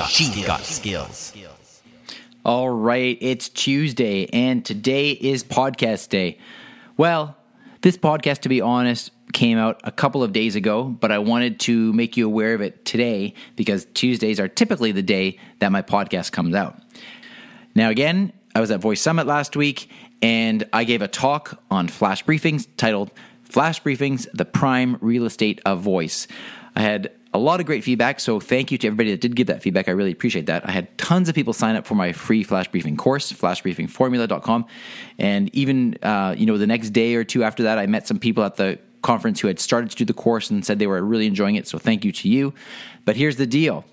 got She's skills. got skills. All right, it's Tuesday, and today is podcast day. Well, this podcast, to be honest, came out a couple of days ago, but I wanted to make you aware of it today because Tuesdays are typically the day that my podcast comes out. Now, again, I was at Voice Summit last week, and I gave a talk on flash briefings titled Flash Briefings The Prime Real Estate of Voice. I had a lot of great feedback. So thank you to everybody that did give that feedback. I really appreciate that. I had tons of people sign up for my free flash briefing course, flashbriefingformula.com. And even, uh, you know, the next day or two after that, I met some people at the conference who had started to do the course and said they were really enjoying it. So thank you to you. But here's the deal.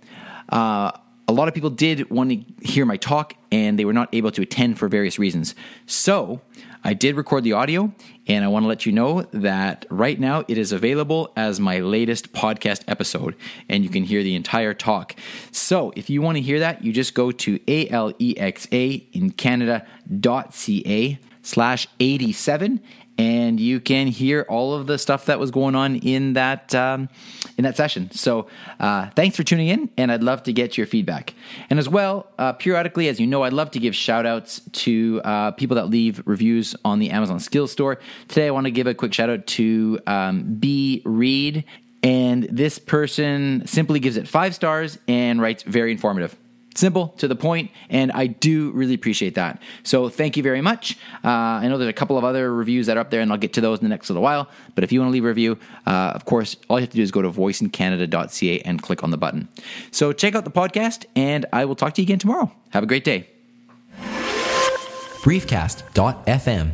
Uh, a lot of people did want to hear my talk and they were not able to attend for various reasons. So I did record the audio and I want to let you know that right now it is available as my latest podcast episode and you can hear the entire talk. So if you want to hear that, you just go to alexa in Canada.ca slash 87 and you can hear all of the stuff that was going on in that um, in that session. So, uh, thanks for tuning in, and I'd love to get your feedback. And as well, uh, periodically, as you know, I'd love to give shout outs to uh, people that leave reviews on the Amazon Skills Store. Today, I want to give a quick shout out to um, B Reed. And this person simply gives it five stars and writes very informative. Simple, to the point, and I do really appreciate that. So thank you very much. Uh, I know there's a couple of other reviews that are up there, and I'll get to those in the next little while. But if you want to leave a review, uh, of course, all you have to do is go to voiceincanada.ca and click on the button. So check out the podcast, and I will talk to you again tomorrow. Have a great day. Briefcast.fm